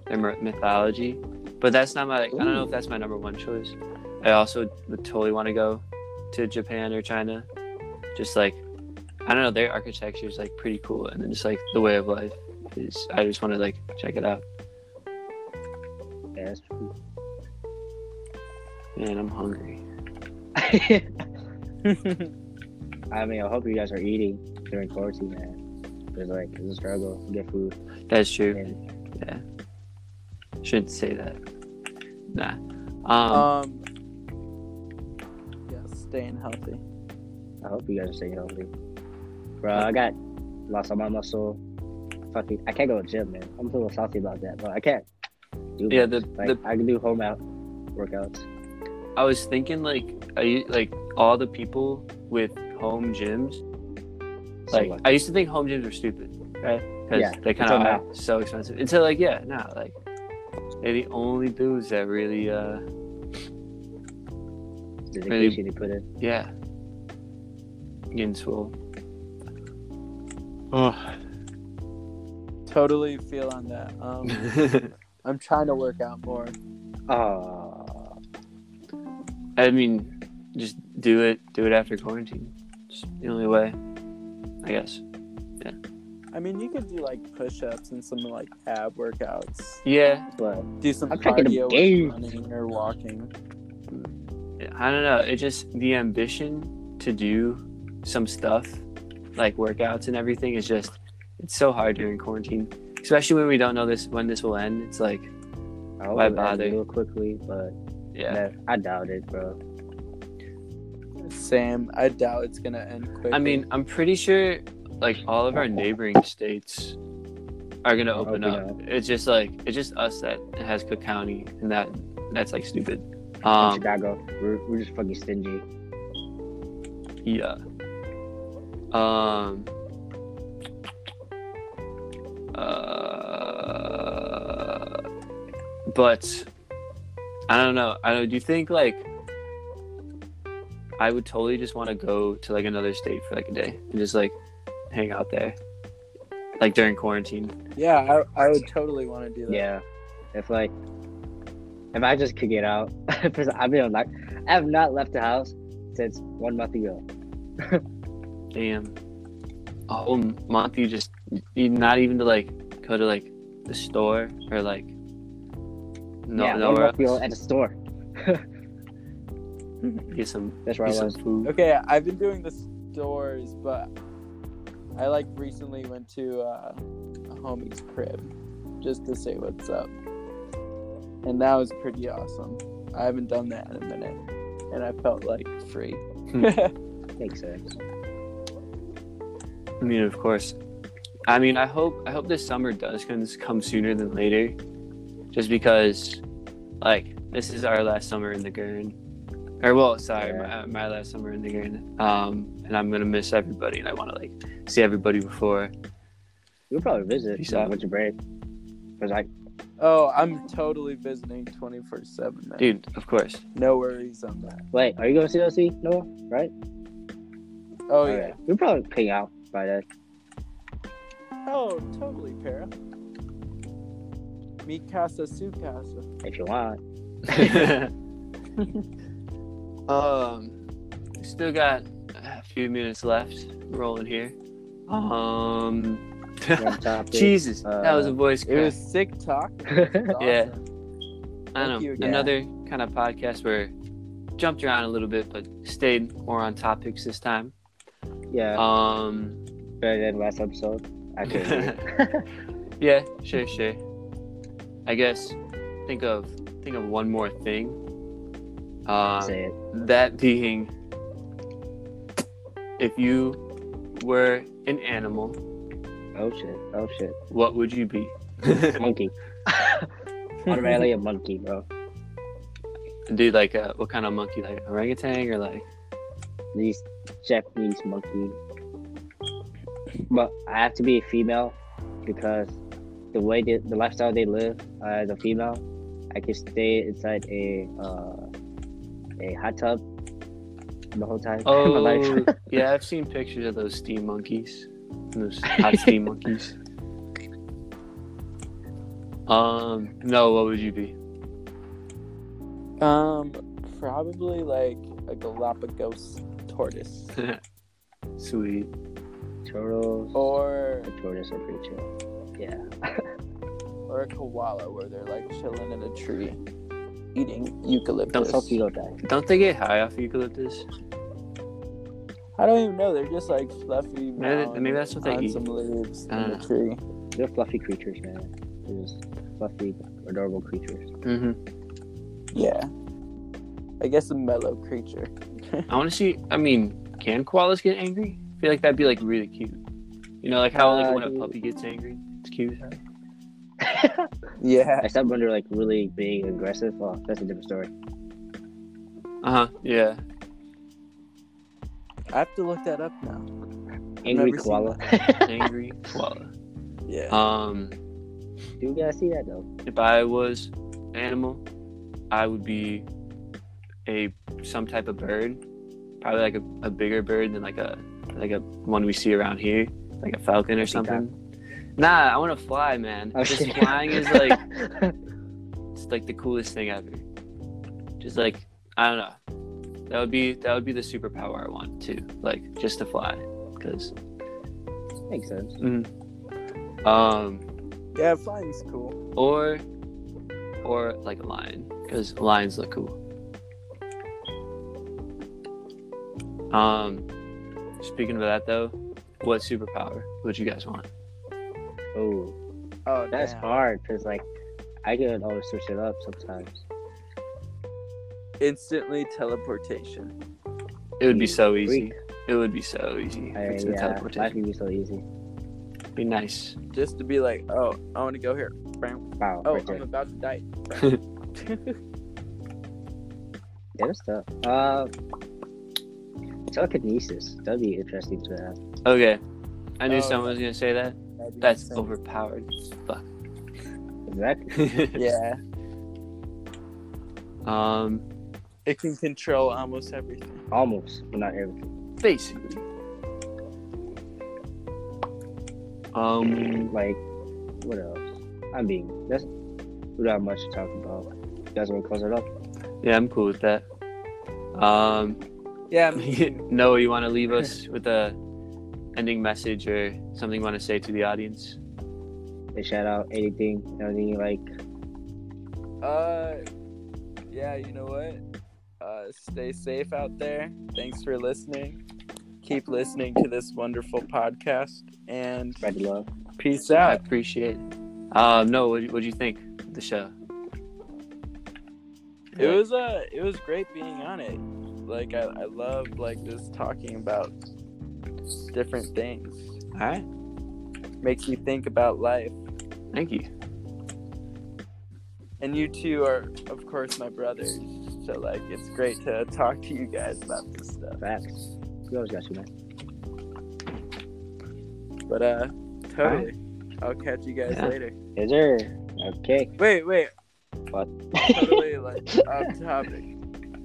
their mythology. But that's not my. I don't know if that's my number one choice. I also would totally want to go to Japan or China. Just like I don't know, their architecture is like pretty cool, and then just like the way of life is. I just want to like check it out. Yeah, that's true. Man, I'm hungry. I mean, I hope you guys are eating during quarantine, man. Because like it's a struggle to get food. That's true. And Yeah. Shouldn't say that. Nah. Um, um yeah staying healthy I hope you guys are staying healthy. Bro, I got lost all my muscle. Fucking, I can't go to the gym, man. I'm a little salty about that, but I can't. Do Yeah, the- like the- I can do home out workouts. I was thinking like I u- like all the people with home gyms. Like what? I used to think home gyms were stupid, right? Because Yeah, they kind of are so expensive. Until like yeah, no, like they're the only dudes that really uh dedication you put in. yeah getting swole. Oh. Totally feel on that. Um, I'm trying to work out more. Oh, I mean, just do it. Do it after quarantine. It's the only way, I guess. Yeah. I mean, you could do like push-ups and some like ab workouts. Yeah, but Do some I'm trying to get a cardio with running or walking. I don't know. It just the ambition to do some stuff like workouts and everything is just it's so hard during quarantine, especially when we don't know this when this will end. It's like I hope Why it ends bother? real quickly. But yeah, man, I doubt it, bro. Sam, I doubt it's gonna end quick. I mean, I'm pretty sure like all of our neighboring states are gonna open opening up. It's just like it's just us that has Cook County, and that that's like stupid. Um, Chicago, we're, we're just fucking stingy. Yeah. Um. Uh. But I don't know. I don't. Do you think like I would totally just want to go to like another state for like a day and just like hang out there, like during quarantine? yeah, I, I would totally want to do that. Yeah, if like if I just could get out, because I've been like I have not left the house since one month ago. Damn. A whole month you just you not even to like go to like the store or like no yeah, one nowhere month ago else. at the store. Get some That's where get I some was. food. Okay, I've been doing the stores, but I like recently went to uh, a homie's crib just to say what's up, and that was pretty awesome. I haven't done that in a minute, and I felt like free. Makes sense. I mean, of course. I mean, I hope I hope this summer does come come sooner than later, just because, like, this is our last summer in the Gurn, or well, sorry, Yeah. my, my last summer in the Gurn. Um, and I'm gonna miss everybody, and I want to like see everybody before. You'll probably visit Peace like, out. with your break. Cause like oh, I'm totally visiting twenty four seven, man. Dude, of course. No worries on that. wait, are you going to CLC? No, right? Oh Okay. yeah. We'll probably hang out by then. Oh, totally, Para. Mi casa, su casa. If you want. um, still got a few minutes left rolling here. Um, One topic. Jesus, that was a Uh, voice It was sick talk. Yeah. I Thank don't you know. again. Another kind of podcast where jumped around a little bit, but stayed more on topics this time. yeah, Um, better than last episode. Actually, yeah, sure, sure. I guess think of think of one more thing. Um, say it. that being, if you were an animal, Oh shit! Oh shit! what would you be? Monkey. Automatically a monkey, bro. Dude, like, uh, what kind of monkey? Like orangutan or like? These Japanese monkey. But I have to be a female because the way they, the lifestyle they live uh, as a female, I could stay inside a uh, a hot tub the whole time. of my Oh, life. yeah, I've seen pictures of those steam monkeys. Those hot steam monkeys. Um, no, what would you be? Um, probably like a Galapagos tortoise Sweet. Turtles. or The tortoise are pretty chill. Yeah. or a koala where they're like chilling in a tree eating Don't eucalyptus. Hope you don't die. Don't they get high off eucalyptus? I don't even know. They're just like fluffy. Maybe, mounds maybe that's what they on eat. some leaves I in don't the tree. They're fluffy creatures, man. They're just fluffy, adorable creatures. hmm Yeah. I guess a mellow creature. I want to see. I mean, can koalas get angry? I feel like that'd be like really cute. You know, like how like Uh, when a puppy gets angry, it's cute. Yeah. I when they're like really being aggressive. Oh, that's a different story. Uh huh. Yeah. I have to look that up now. Angry never koala. Angry koala. Yeah. Um, Do you gotta see that though. if I was an animal, I would be a some type of bird, probably like a, a bigger bird than like a like a one we see around here, like a falcon or Peacock. something. Nah, I want to fly, man. Oh, Just flying is like it's like the coolest thing ever. Just like I don't know, that would be that would be the superpower I want too. Like just to fly, because Makes sense. um yeah, flying's cool. or or like a lion because lions look cool. Um, speaking of that though, what superpower would you guys want? Oh, Oh, that's damn. hard because like I could always switch it up sometimes. Instantly teleportation. It would be so easy. Freak. It would be so easy. I, Instant yeah, life teleportation. would be so easy. Be nice. Just to be like, oh, I want to go here. Bam. Wow. Oh, right I'm there. about to die. Yeah, that's tough. Uh, telekinesis. That'd be interesting to have. Okay, I knew Oh, someone was gonna say that. That'd That's insane. overpowered. Fuck. Exactly. Yeah, um, it can control almost everything. Almost, but not everything. basically. Um, Like, what else? I mean, that's we don't have much to talk about. You guys want to close it up? yeah, I'm cool with that. Um, Yeah, me too. Noah, you want to leave us with a ending message or something you want to say to the audience? They shout out anything, anything you like. Uh, yeah, you know what? Uh, stay safe out there. Thanks for listening. Keep listening to this wonderful podcast and Spread the love. peace I appreciate it. Um, no, what what do you think of the show? It was uh, it was great being on it. Like I, I love like just talking about different things. All right. Makes you think about life. Thank you. And you two are, of course, my brothers. So like, it's great to talk to you guys about this stuff. Facts. We always got you, man. But uh, totally. I'll catch you guys Yeah. later. Is there? Okay. Wait, wait. What? Totally like off topic.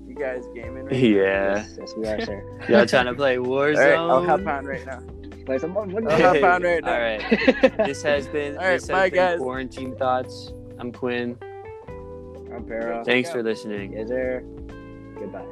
You guys gaming? Right now? Yeah. Yes, yes, we are, sir. Y'all trying to play Warzone? right, I'll hop on right now. Play some more. I'll hop on right now. All right. This has been All right, this has bye, been guys. quarantine thoughts. I'm Quinn. I'm Pero. Thanks for listening. Is there? Goodbye.